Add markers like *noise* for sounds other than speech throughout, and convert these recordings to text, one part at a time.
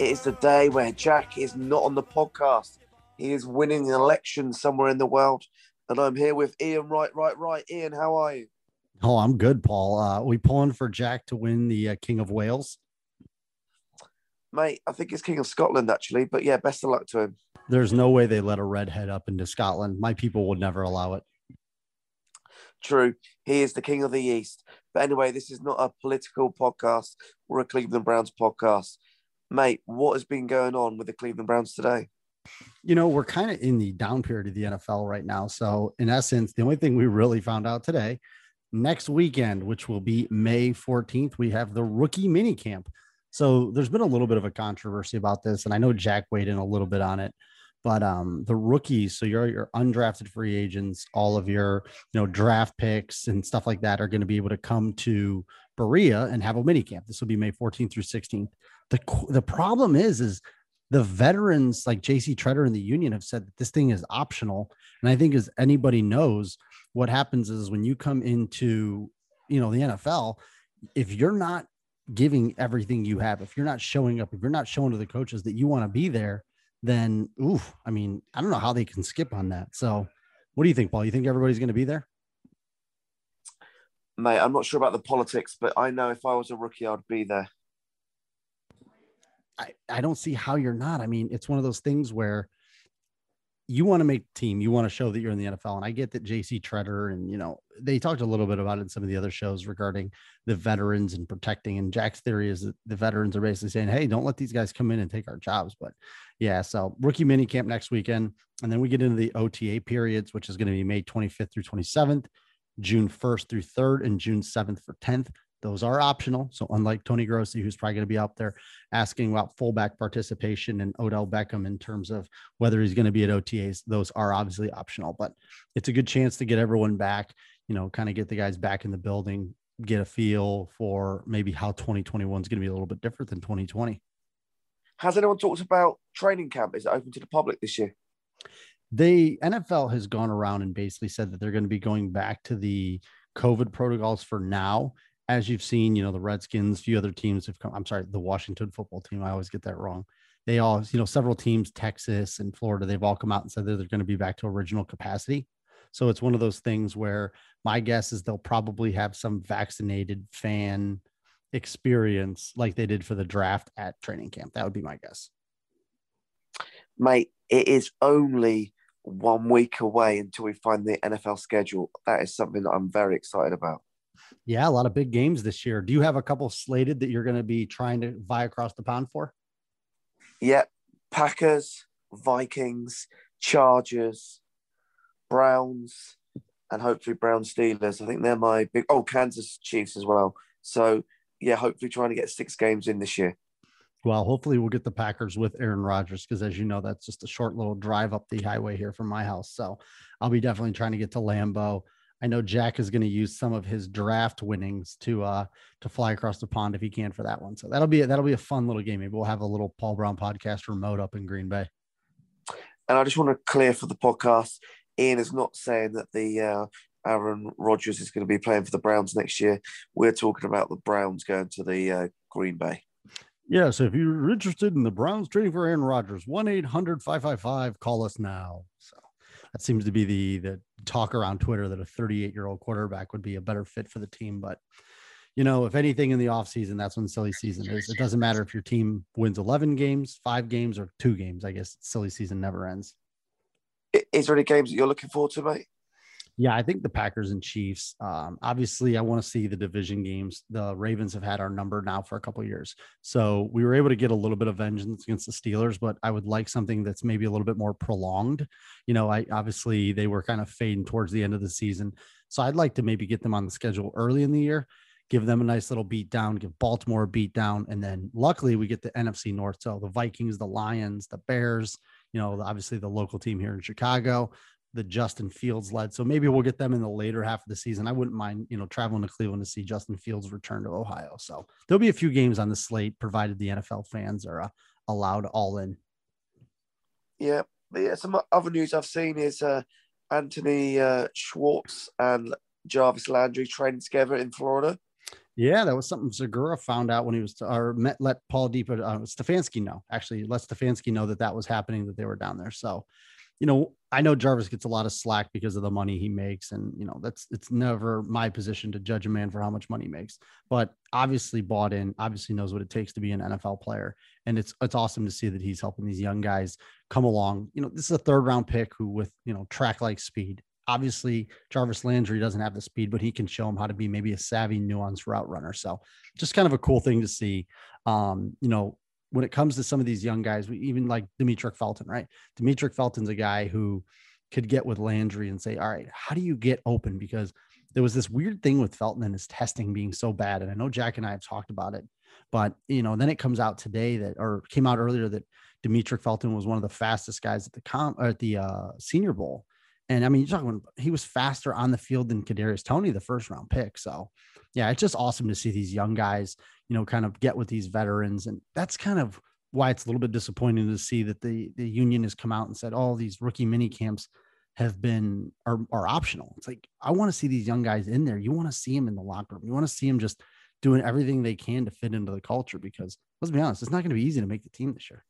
It is the day where Jack is not on the podcast. He is winning an election somewhere in the world. And I'm here with Iain Right, Right, Right. Iain, how are you? Oh, I'm good, Paul. Uh, we pulling for Jack to win the uh, King of Wales. Mate, I think it's King of Scotland, actually. But yeah, best of luck to him. There's no way they let a redhead up into Scotland. My people would never allow it. True. He is the King of the East. But anyway, this is not a political podcast or a Cleveland Browns podcast. Mate, what has been going on with the Cleveland Browns today? You know, we're kind of in the down period of the NFL right now. So, in essence, the only thing we really found out today, next weekend, which will be May 14th, we have the rookie mini camp. So, there's been a little bit of a controversy about this, and I know Jack weighed in a little bit on it. But um, the rookies, so your your undrafted free agents, all of your you know draft picks and stuff like that, are going to be able to come to Berea and have a mini camp. This will be May 14th through 16th. The the problem is is the veterans like JC Tretter and the union have said that this thing is optional. And I think as anybody knows, what happens is when you come into you know the NFL, if you're not giving everything you have, if you're not showing up, if you're not showing to the coaches that you want to be there, then oof, I mean, I don't know how they can skip on that. So what do you think, Paul? You think everybody's going to be there? Mate, I'm not sure about the politics, but I know if I was a rookie, I'd be there. I, I don't see how you're not. I mean, it's one of those things where you want to make team, you want to show that you're in the NFL. And I get that JC Tretter and, you know, they talked a little bit about it in some of the other shows regarding the veterans and protecting. And Jack's theory is that the veterans are basically saying, hey, don't let these guys come in and take our jobs. But yeah, so rookie mini camp next weekend. And then we get into the OTA periods, which is going to be May 25th through 27th, June 1st through 3rd, and June 7th for 10th. Those are optional. So unlike Tony Grossi, who's probably going to be out there asking about fullback participation and Odell Beckham in terms of whether he's going to be at OTAs, those are obviously optional. But it's a good chance to get everyone back. You know, kind of get the guys back in the building, get a feel for maybe how 2021 is going to be a little bit different than 2020. Has anyone talked about training camp? Is it open to the public this year? The NFL has gone around and basically said that they're going to be going back to the COVID protocols for now as you've seen, you know, the Redskins, few other teams have come. I'm sorry, the Washington football team. I always get that wrong. They all, you know, several teams, Texas and Florida, they've all come out and said that they're going to be back to original capacity. So it's one of those things where my guess is they'll probably have some vaccinated fan experience like they did for the draft at training camp. That would be my guess. Mate, it is only one week away until we find the NFL schedule. That is something that I'm very excited about. Yeah, a lot of big games this year. Do you have a couple slated that you're going to be trying to vie across the pond for? Yeah, Packers, Vikings, Chargers, Browns, and hopefully Brown Steelers. I think they're my big. Oh, Kansas Chiefs as well. So yeah, hopefully trying to get six games in this year. Well, hopefully we'll get the Packers with Aaron Rodgers because, as you know, that's just a short little drive up the highway here from my house. So I'll be definitely trying to get to Lambeau. I know Jack is going to use some of his draft winnings to uh to fly across the pond if he can for that one. So that'll be that'll be a fun little game. Maybe we'll have a little Paul Brown podcast remote up in Green Bay. And I just want to clear for the podcast, Iain is not saying that the uh, Aaron Rodgers is going to be playing for the Browns next year. We're talking about the Browns going to the uh, Green Bay. Yeah, so if you're interested in the Browns trading for Aaron Rodgers, 1 800 555, call us now. So that seems to be the the talk around Twitter that a 38 year old quarterback would be a better fit for the team. But you know, if anything in the offseason, that's when silly season is. It doesn't matter if your team wins 11 games, five games, or two games. I guess silly season never ends. Is there any games that you're looking forward to, mate? Yeah, I think the Packers and Chiefs. Um, obviously, I want to see the division games. The Ravens have had our number now for a couple years, so we were able to get a little bit of vengeance against the Steelers. But I would like something that's maybe a little bit more prolonged. You know, I obviously they were kind of fading towards the end of the season, so I'd like to maybe get them on the schedule early in the year, give them a nice little beat down, give Baltimore a beat down, and then luckily we get the NFC North. So the Vikings, the Lions, the Bears. You know, obviously the local team here in Chicago the Justin Fields led. So maybe we'll get them in the later half of the season. I wouldn't mind, you know, traveling to Cleveland to see Justin Fields return to Ohio. So there'll be a few games on the slate, provided the NFL fans are uh, allowed all in. Yeah, but yeah. Some other news I've seen is uh, Anthony uh, Schwartz and Jarvis Landry training together in Florida. Yeah, that was something Segura found out when he was or met let Paul Deep uh, Stefanski know. Actually, let Stefanski know that that was happening that they were down there. So you know, I know Jarvis gets a lot of slack because of the money he makes, and you know that's it's never my position to judge a man for how much money he makes. But obviously bought in, obviously knows what it takes to be an NFL player, and it's it's awesome to see that he's helping these young guys come along. You know, this is a third round pick who with you know track like speed. Obviously, Jarvis Landry doesn't have the speed, but he can show him how to be maybe a savvy, nuanced route runner. So, just kind of a cool thing to see. Um, you know, when it comes to some of these young guys, we even like Demetric Felton, right? Demetric Felton's a guy who could get with Landry and say, all right, how do you get open? Because there was this weird thing with Felton and his testing being so bad. And I know Jack and I have talked about it, but you know, then it comes out today that, or came out earlier that Demetric Felton was one of the fastest guys at the com at the uh, Senior Bowl. And I mean, you're talking he was faster on the field than Kadarius Toney, the first round pick. So, yeah, it's just awesome to see these young guys you know, kind of get with these veterans. And that's kind of why it's a little bit disappointing to see that the the union has come out and said all oh, these rookie mini camps have been are, are optional. It's like I want to see these young guys in there. You want to see them in the locker room. You want to see them just doing everything they can to fit into the culture because let's be honest, it's not going to be easy to make the team this year.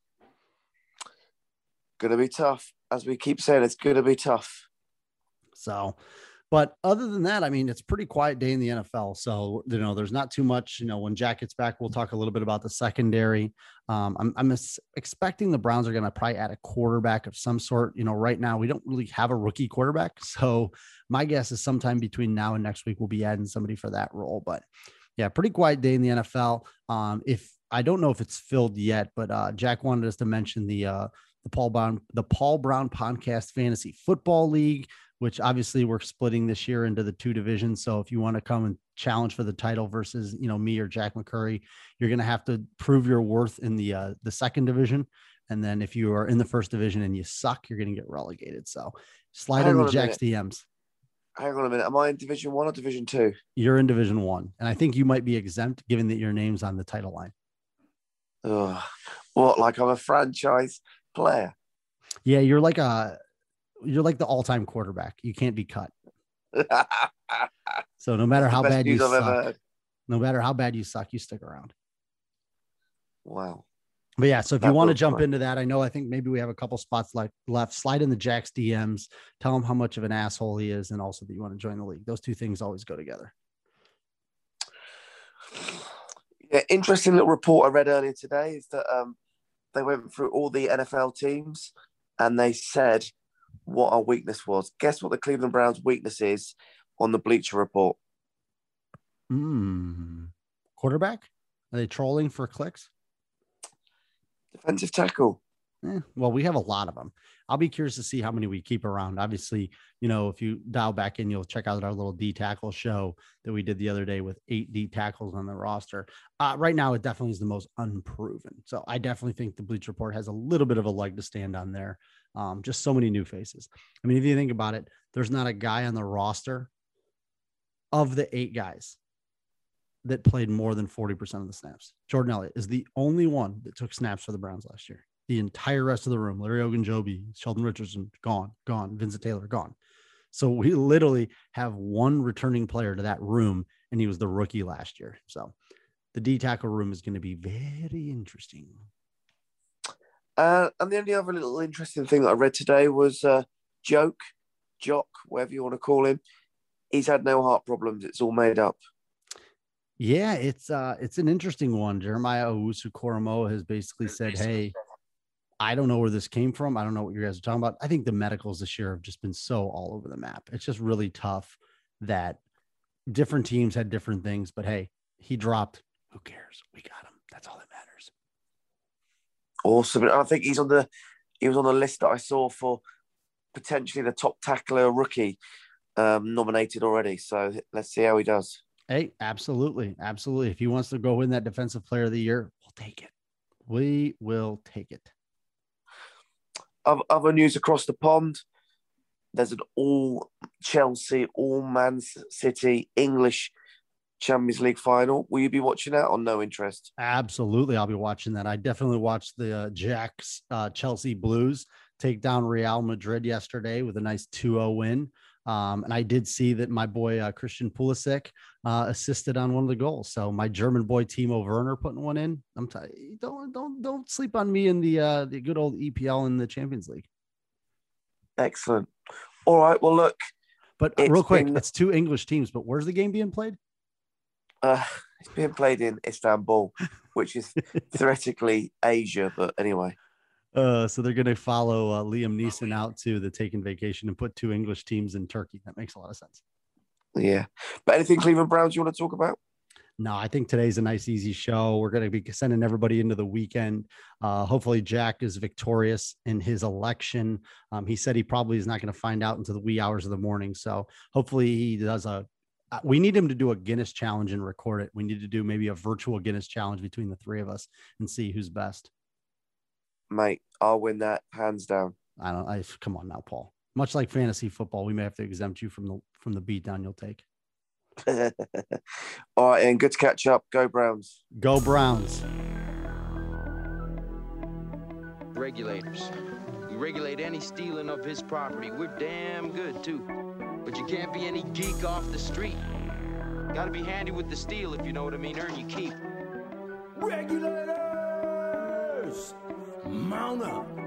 Going to be tough. As we keep saying, it's going to be tough. So but other than that, I mean, it's pretty quiet day in the NFL. So, you know, there's not too much. You know, when Jack gets back, we'll talk a little bit about the secondary. Um, I'm, I'm expecting the Browns are going to probably add a quarterback of some sort. You know, right now we don't really have a rookie quarterback. *laughs* So, my guess is sometime between now and next week, we'll be adding somebody for that role. But yeah, pretty quiet day in the NFL. Um, if I don't know if it's filled yet, but uh, Jack wanted us to mention the, uh, the Paul Brown, the Paul Brown Podcast Fantasy Football League which obviously we're splitting this year into the two divisions. So if you want to come and challenge for the title versus you know me or Jack McCurry, you're going to have to prove your worth in the uh, the second division. And then if you are in the first division and you suck, you're going to get relegated. So slide Hang into Jack's minute. DMs. Hang on a minute. Am I in Division One or Division Two? You're in Division One, and I think you might be exempt given that your name's on the title line. Oh, what? Like I'm a franchise player? Yeah, you're like a you're like the all-time quarterback. You can't be cut. *laughs* so no matter how bad you suck, no matter how bad you suck, you stick around. Wow. But yeah, so if that you want to jump fun. into that, I know I think maybe we have a couple spots like left. Slide in the Jack's DMs, tell him how much of an asshole he is, and also that you want to join the league. Those two things always go together. Yeah, interesting little report I read earlier today is that um, they went through all the NFL teams and they said what our weakness was. Guess what the Cleveland Browns' weakness is on the Bleacher Report? Hmm. Quarterback? Are they trolling for clicks? Defensive tackle. Eh, well, we have a lot of them. I'll be curious to see how many we keep around. Obviously, you know, if you dial back in, you'll check out our little D tackle show that we did the other day with eight D tackles on the roster. Uh, right now, it definitely is the most unproven. So I definitely think the Bleach Report has a little bit of a leg to stand on there. Um, just so many new faces. I mean, if you think about it, there's not a guy on the roster of the eight guys that played more than 40% of the snaps. Jordan Elliott is the only one that took snaps for the Browns last year. The entire rest of the room, Larry Ogunjobi, Sheldon Richardson, gone, gone, Vincent Taylor, gone. So we literally have one returning player to that room, and he was the rookie last year. So the D tackle room is going to be very interesting. Uh, and the only other little interesting thing that I read today was uh, Joke, Jock, whatever you want to call him. He's had no heart problems. It's all made up. Yeah, it's uh, it's an interesting one. Jeremiah Owusu Koramoah has basically said, "Hey, I don't know where this came from. I don't know what you guys are talking about. I think the medicals this year have just been so all over the map. It's just really tough that different teams had different things. But hey, he dropped. Who cares? We got him. That's all that matters. Awesome. And I think he's on the he was on the list that I saw for potentially the top tackler rookie um, nominated already. So let's see how he does. Hey, absolutely, absolutely. If he wants to go win that defensive player of the year, we'll take it. We will take it. Other news across the pond. There's an all Chelsea, all Man City English Champions League final. Will you be watching that or no interest? Absolutely, I'll be watching that. I definitely watched the uh, Jacks uh, Chelsea Blues take down Real Madrid yesterday with a nice 2-0 win. Um, and I did see that my boy uh, Christian Pulisic uh, assisted on one of the goals. So my German boy Timo Werner putting one in. I'm t- don't don't don't sleep on me in the uh, the good old EPL in the Champions League. Excellent. All right. Well, look. But real quick, been... it's two English teams. But where's the game being played? Uh, it's being played in Istanbul, which is *laughs* theoretically Asia. But anyway. Uh, so they're going to follow uh, Liam Neeson out to the Taken vacation and put two English teams in Turkey. That makes a lot of sense. Yeah. But anything Cleveland Browns you want to talk about? No, I think today's a nice, easy show. We're going to be sending everybody into the weekend. Uh, hopefully, Jack is victorious in his election. Um, he said he probably is not going to find out until the wee hours of the morning. So hopefully, he does a. We need him to do a Guinness challenge and record it. We need to do maybe a virtual Guinness challenge between the three of us and see who's best mate, I'll win that hands down. I don't. I come on now, Paul. Much like fantasy football, we may have to exempt you from the from the beat down you'll take. *laughs* All right, and good to catch up. Go Browns. Go Browns. Regulators. We regulate any stealing of his property. We're damn good too. But you can't be any geek off the street. Gotta be handy with the steel if you know what I mean. Earn your keep. Regulators! Mount up.